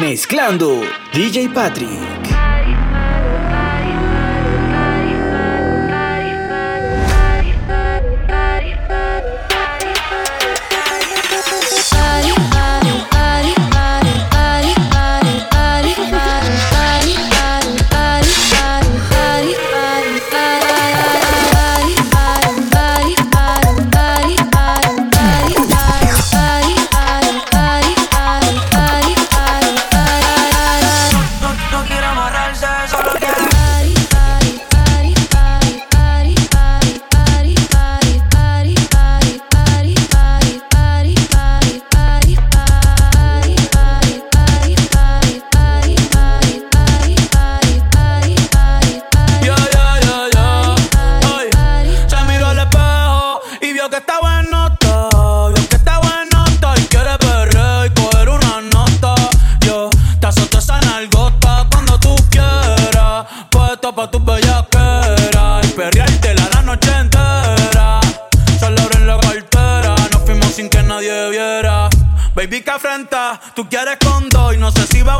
Mezclando DJ Patrick. Tú quieres con dos y no sé si va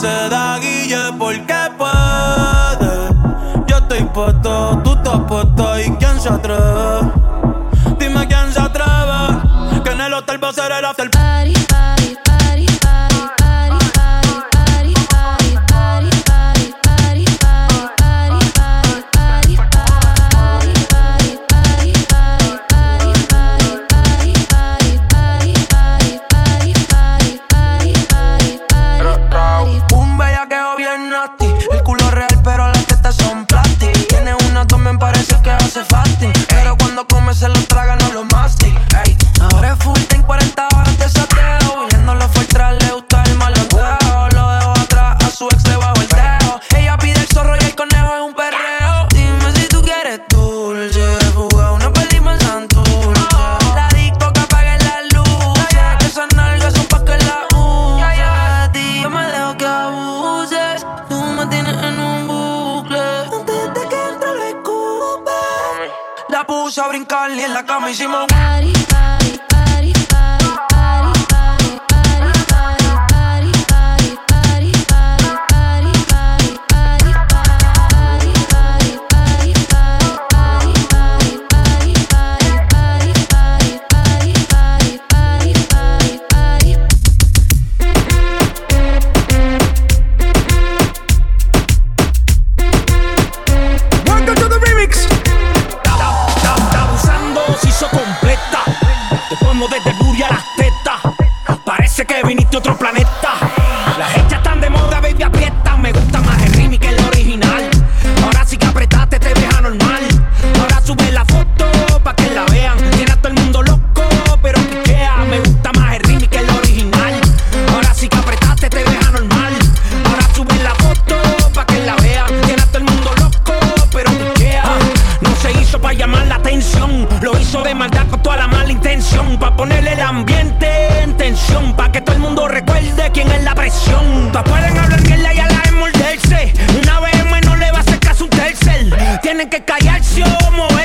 se da guille porque puede. Yo estoy puesto, tú estás puesto y quién se atreve. Dime quién se atreve. Que en el hotel va a ser el after party. Charlie en la cama hicimos. Party, party. otro plan. Lo hizo de maldad con toda la mala intención. Pa' ponerle el ambiente en tensión. Pa' que todo el mundo recuerde quién es la presión. Pa' pueden hablar mierda y a la es morderse. Una vez menos le va a hacer caso un tercer. Tienen que callarse o mover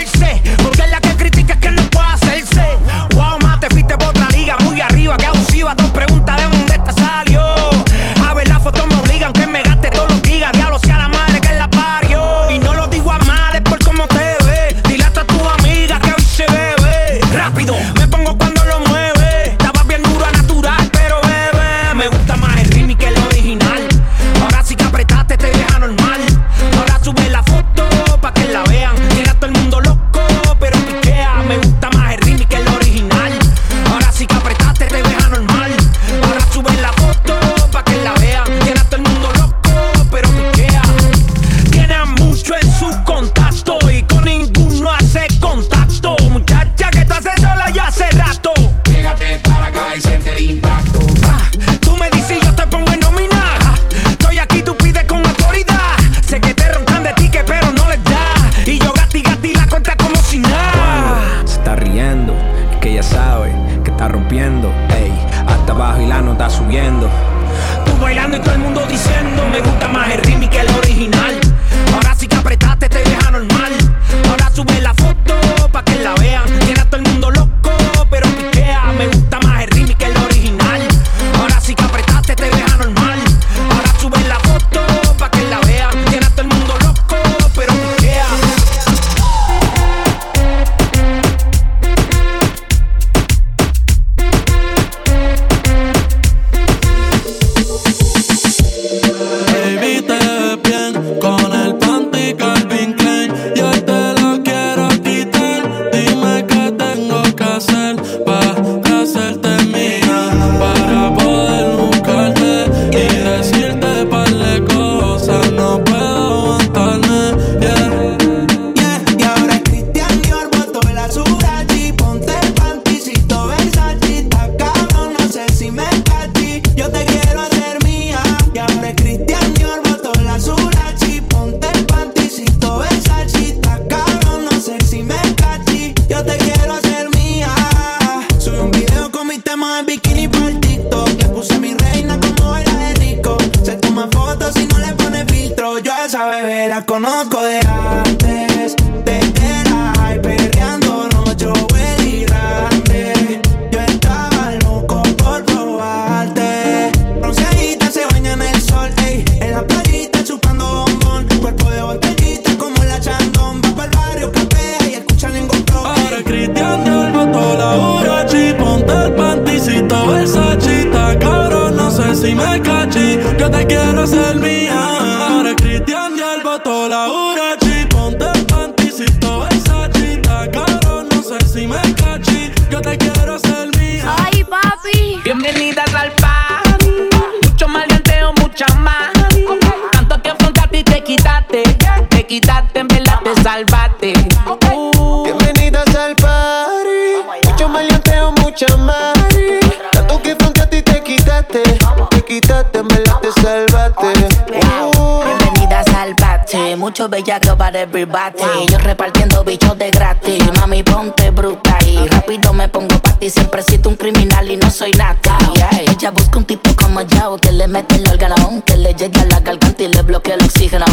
bellaco para everybody. Yo repartiendo bichos de gratis. Mami, ponte bruta y rápido me pongo pa' ti. Siempre siento un criminal y no soy nada. Ella busca un tipo como yo que le mete el órgano, que le llegue a la garganta y le bloquee el oxígeno.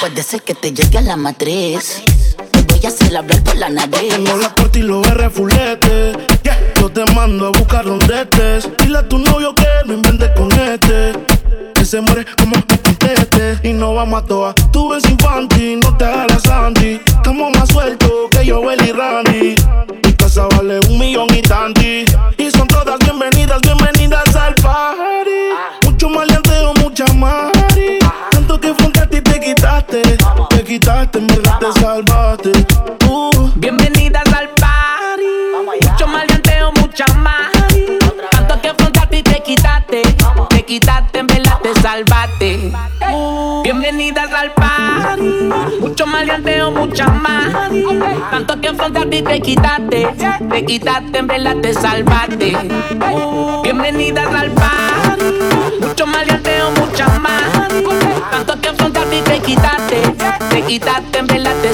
Puede ser que te llegue a la matriz. Te voy a hacer hablar por la nariz. Tengo la corte y los R fulete. Yeah. Yo te mando a buscar donde estés. Dile a tu novio que no inventes con este. Que se muere como conteste. Y no vamos a toa. Tú ves infantil, no te hagas Sandy. Estamos más sueltos que yo, y Randy. Mi casa vale un millón y tanti. Y son todas bienvenidas, bienvenidas al party. Mucho maleanteo, mucha mari. Tanto que fronteaste y te quitaste. Te quitaste, en verdad te salvaste. Uh. Bienvenidas al party. Mucho maleanteo, mucha más. Tanto que afrontaste y te quitaste. Te quitaste, en verdad te salvaste. Bienvenidas al party. Mucho maleanteo, mucha más. Tanto que afrontaste y te quitaste. Te quitaste, en verdad te salvaste. Bienvenidas al party. Mucho maleanteo, mucha más. Tanto que afrontaste y te quitaste. Te quitaste, en verdad te.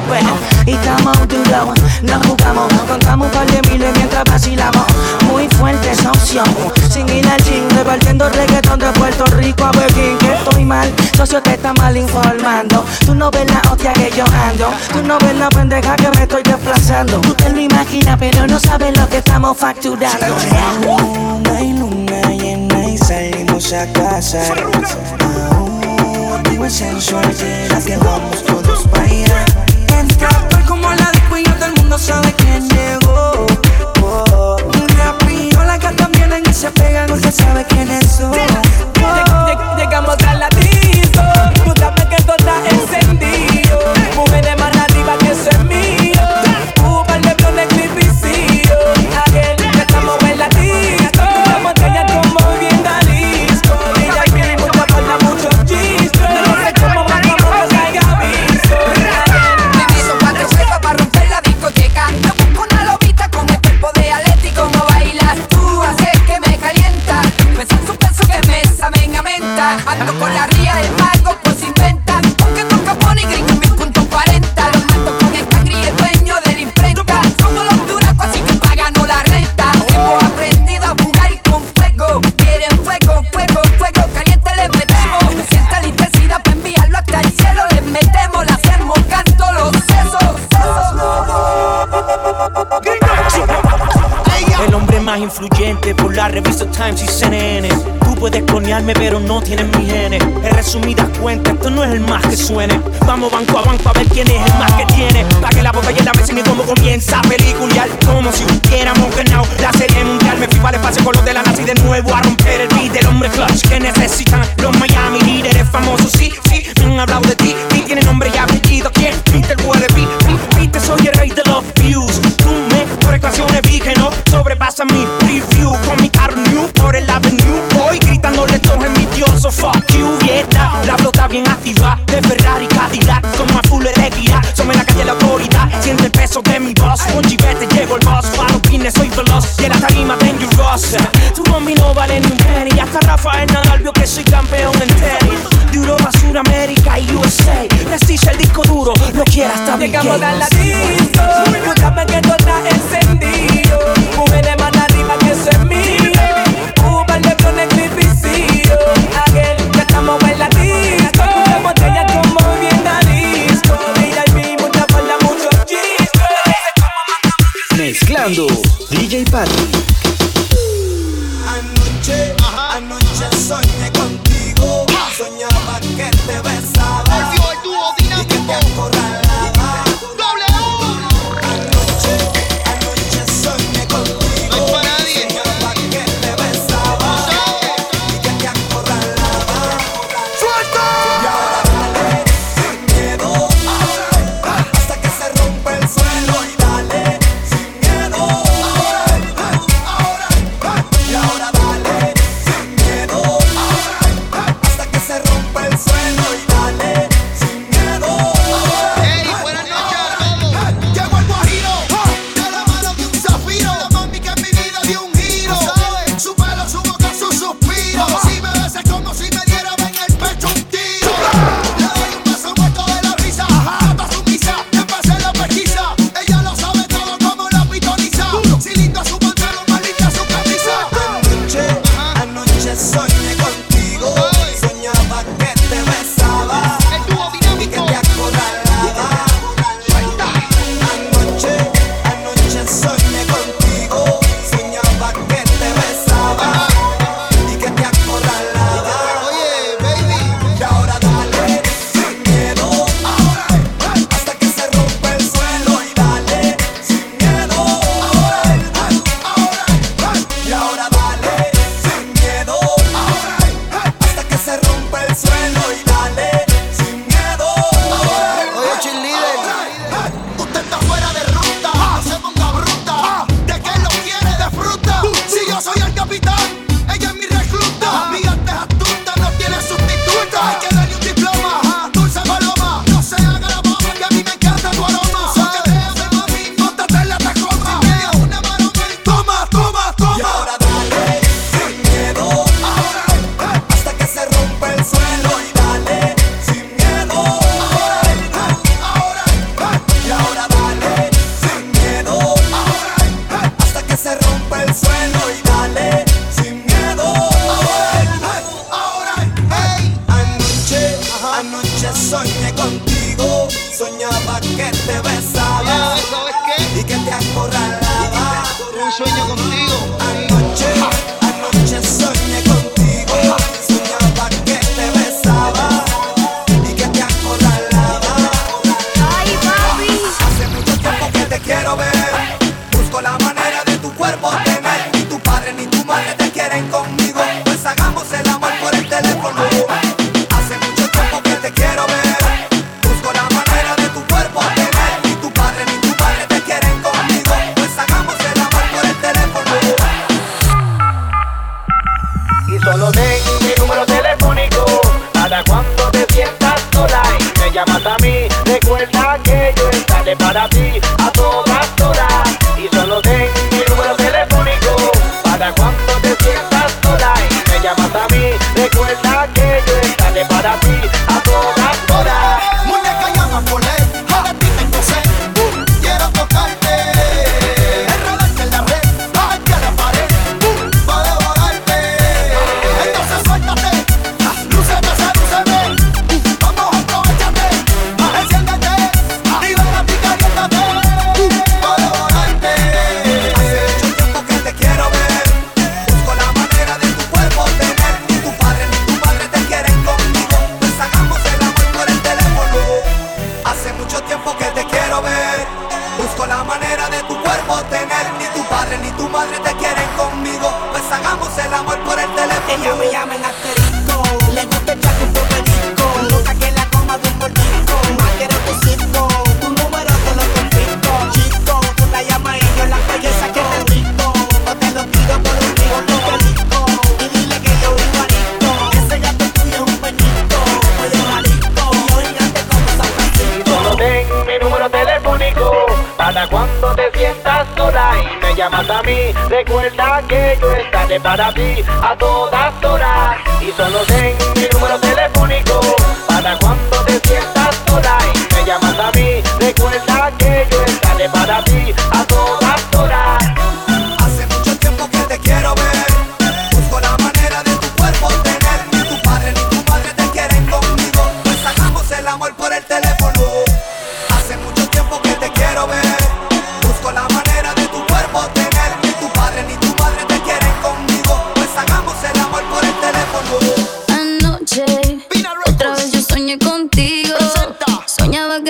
Golpe, y estamos duro, no jugamos, contamos un par de miles mientras vacilamos, muy fuerte esa opción, sin ir al gym, repartiendo reggaetón de Puerto Rico a Pekín, que estoy mal, socio te está mal informando, tú no ves la hostia que yo ando, tú no ves la pendeja que me estoy desplazando, tú te lo imaginas pero no sabes lo que estamos facturando. Luna y luna llena y salimos a cazar. Aún que vamos todos para. Como la disco y todo el mundo sabe quién llegó. Oh, la que se pegan, se sabe. Lleg- lleg- Llegamos ando con la ría del mar. Vamos banco a banco a ver quién es el más que tiene. Pa' que la botella la ni cómo comienza a. Como si hubiéramos ganado la serie mundial. Me fui para el espacio con los de la nazi de nuevo a romper el beat del hombre clutch que necesitan. la faena al que soy campeón en tenis. De Europa, Suramérica y USA. Prestige el disco duro, lo quieras también. Llegamos a la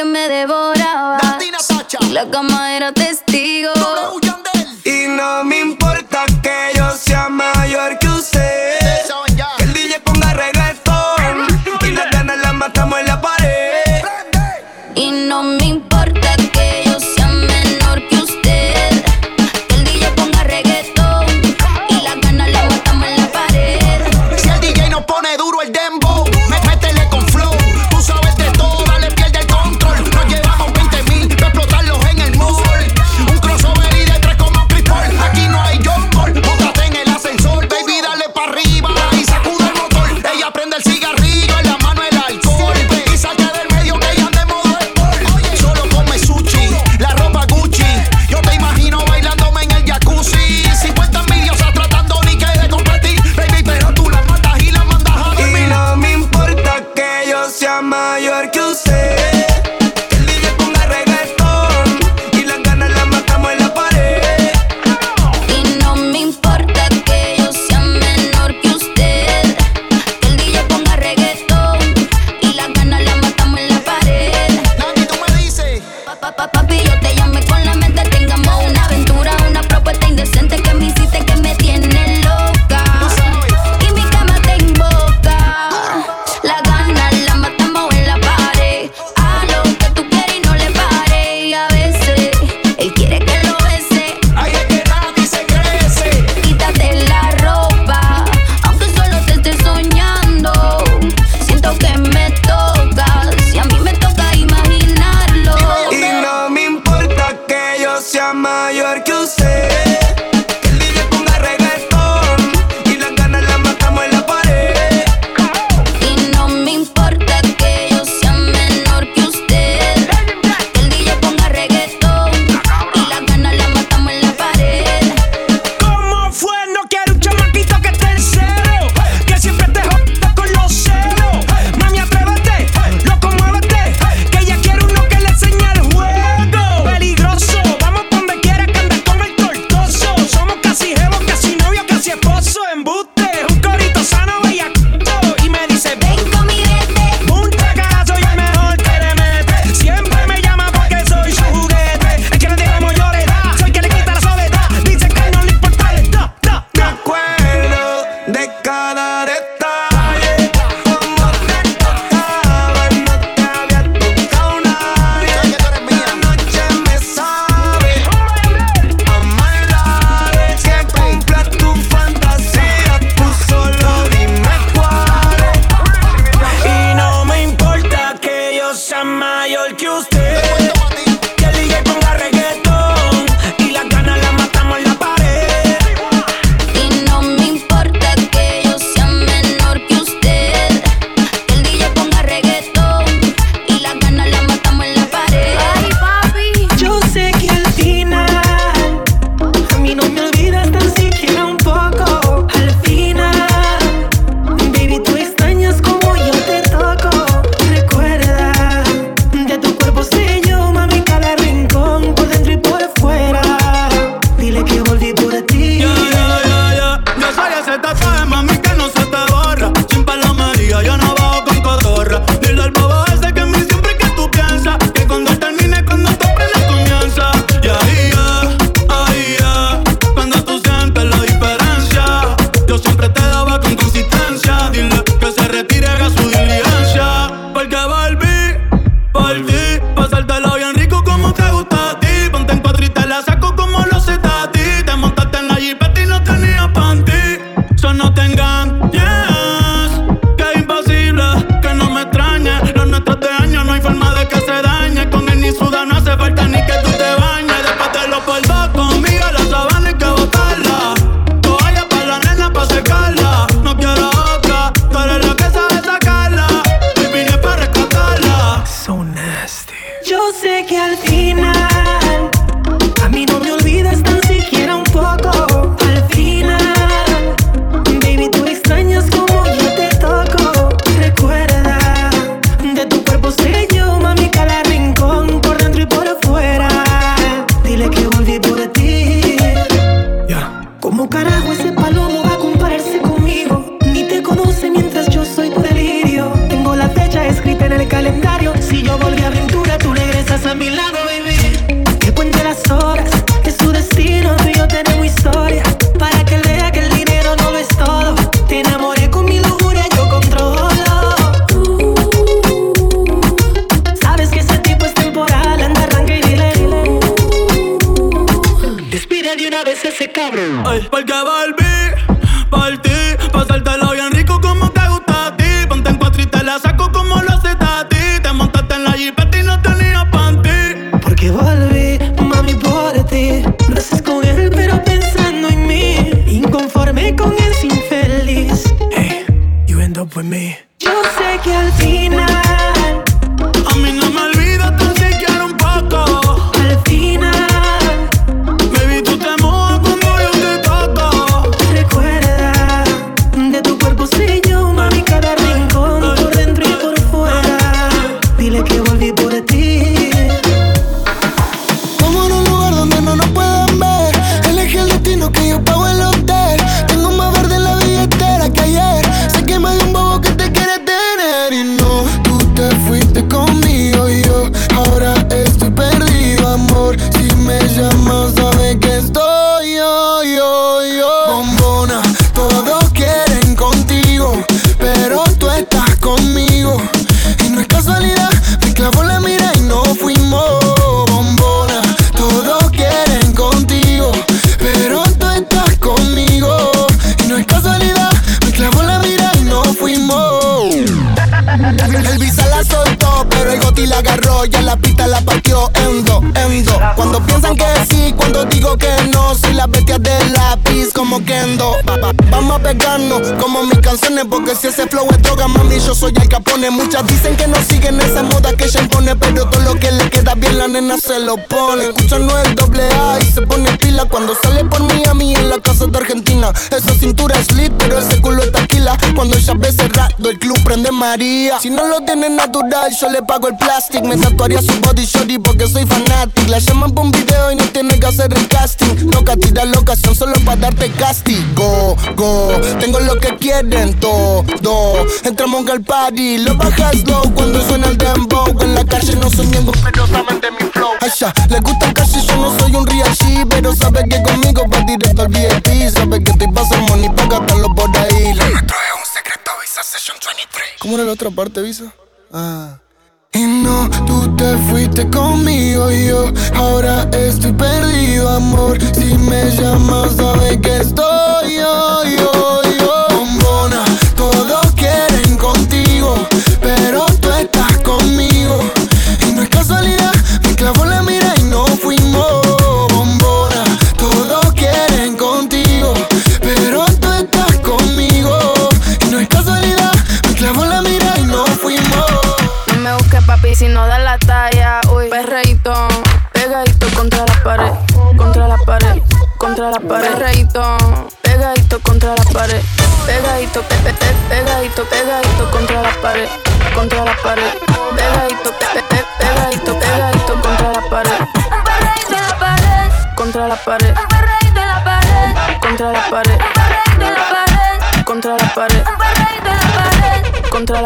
me devoraba. La cama era testigo. say la bestia del lápiz como Kendo. Va- va- Vamos a pegarnos como mis canciones, porque si ese flow es droga, mami, yo soy el capone. Muchas dicen que no siguen esa moda que ella impone, pero todo lo que le queda bien la nena se lo pone. Escuchan el doble A y se pone pila cuando sale por Miami en la casa de Argentina. Esa cintura es lit, pero ese culo es taquila. Cuando ella ve cerrado, el club prende María. Si no lo tiene natural, yo le pago el plastic. Me tatuaría su body shorty porque soy fanatic. La llaman por un video y no tiene que hacer el casting. No tira la ocasión solo para darte castigo. Go, tengo lo que quieren todo. Entramos al party, lo bajas low cuando suena el dembow. En la calle no soy miembro, pero mi flow. Ya, le gusta casi, yo no soy un real G, pero sabe que conmigo va directo al VIP. Sabe que estoy pasando money para gastarlo por ahí. Lo nuestro es un secreto, Visa Session 23. ¿Cómo era la otra parte, Visa? Ah. Y no, tú te fuiste conmigo y yo ahora estoy perdido, amor. Me llamas, sabes que estoy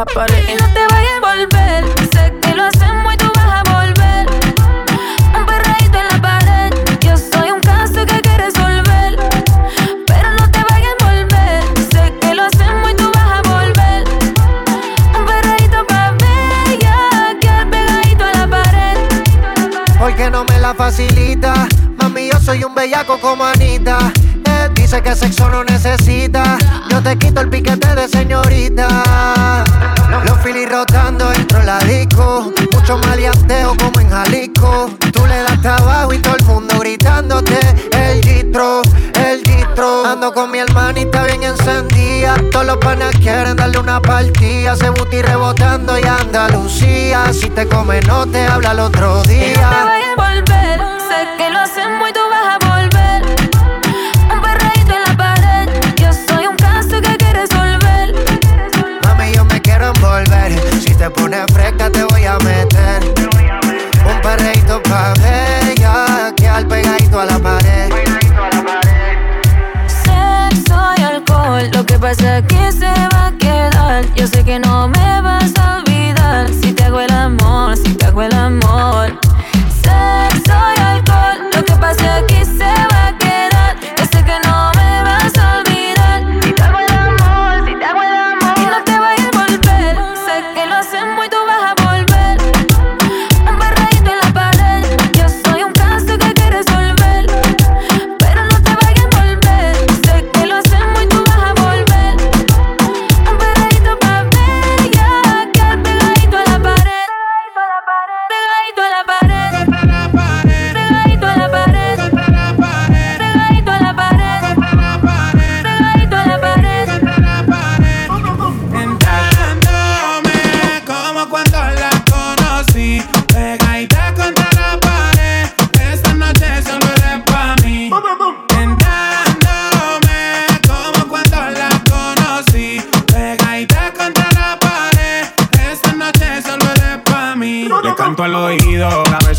la pared. Y no te vayas a volver, sé que lo hacemos y tú vas a volver. Un perreíto en la pared, yo soy un caso que hay que resolver. Pero no te vayas a volver, sé que lo hacemos y tú vas a volver. Un perreíto pa' bella, que pegadito a la pared. Porque no me la facilita. Mami, yo soy un bellaco como Anita. Eh, dice que sexo no necesita. Yo te quito el piquete de señorita. La disco. Mucho maleanteo como en Jalisco. Tú le das trabajo y todo el mundo gritándote. El gistro, el gistro. Ando con mi hermanita bien encendida. Todos los panas quieren darle una partida. Se buti rebotando y Andalucía. Si te come, no te habla el otro No te día. vayas a volver, sé que lo hacemos y pones fresca, te voy a meter. Un perreíto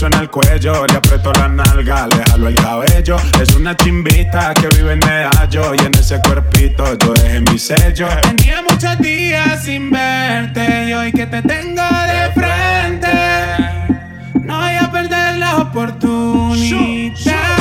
beso en el cuello, le aprieto la nalga, le jalo el cabello. Es una chimbita que vive en medallo y en ese cuerpito yo dejé mi sello. Tenía muchos días sin verte y hoy que te tengo de frente, no voy a perder la oportunidad.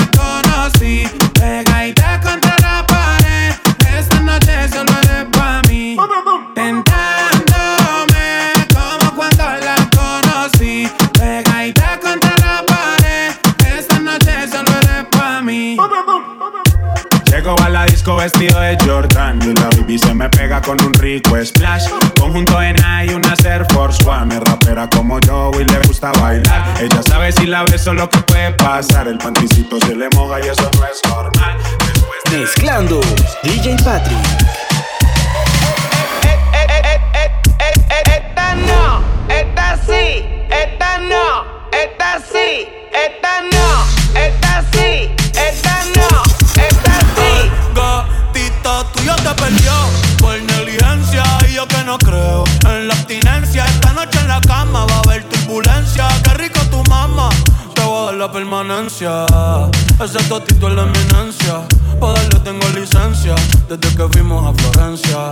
Rico splash. Conjunto en y una Air Force One. Es rapera como yo y le gusta bailar. Ella sabe si la beso lo que puede pasar. El panticito se le moja y eso no es normal. Mezclando DJ Patrick. Esta no, esta sí, esta no, esta sí, esta no, esta sí, esta no, esta sí. Gatita tuya te perdió por no creo en la abstinencia. Esta noche en la cama va a haber turbulencia. Qué rico tu mamá, te voy a dar la permanencia. Ese totito es la eminencia. Pa' darle tengo licencia desde que fuimos a Florencia.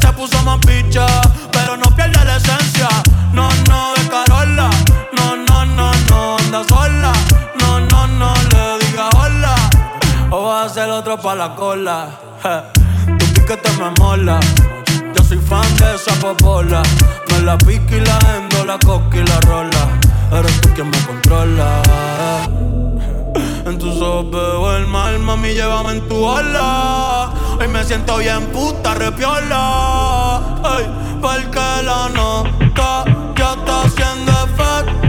Se puso más picha, pero no pierde la esencia. No, no, de Carola. No, no, no, no, anda sola. No, no, no, le diga hola. O vas a ser otro pa' la cola. Je, Tu piquete me mola. Fan de esa popola. Me la pique y la endo, la coca y la rola. Eres tú quien me controla. En tus ojos veo el mal, mami, llévame en tu ola. Hoy me siento bien puta, repiola. Ay, porque la nota ya está haciendo efecto.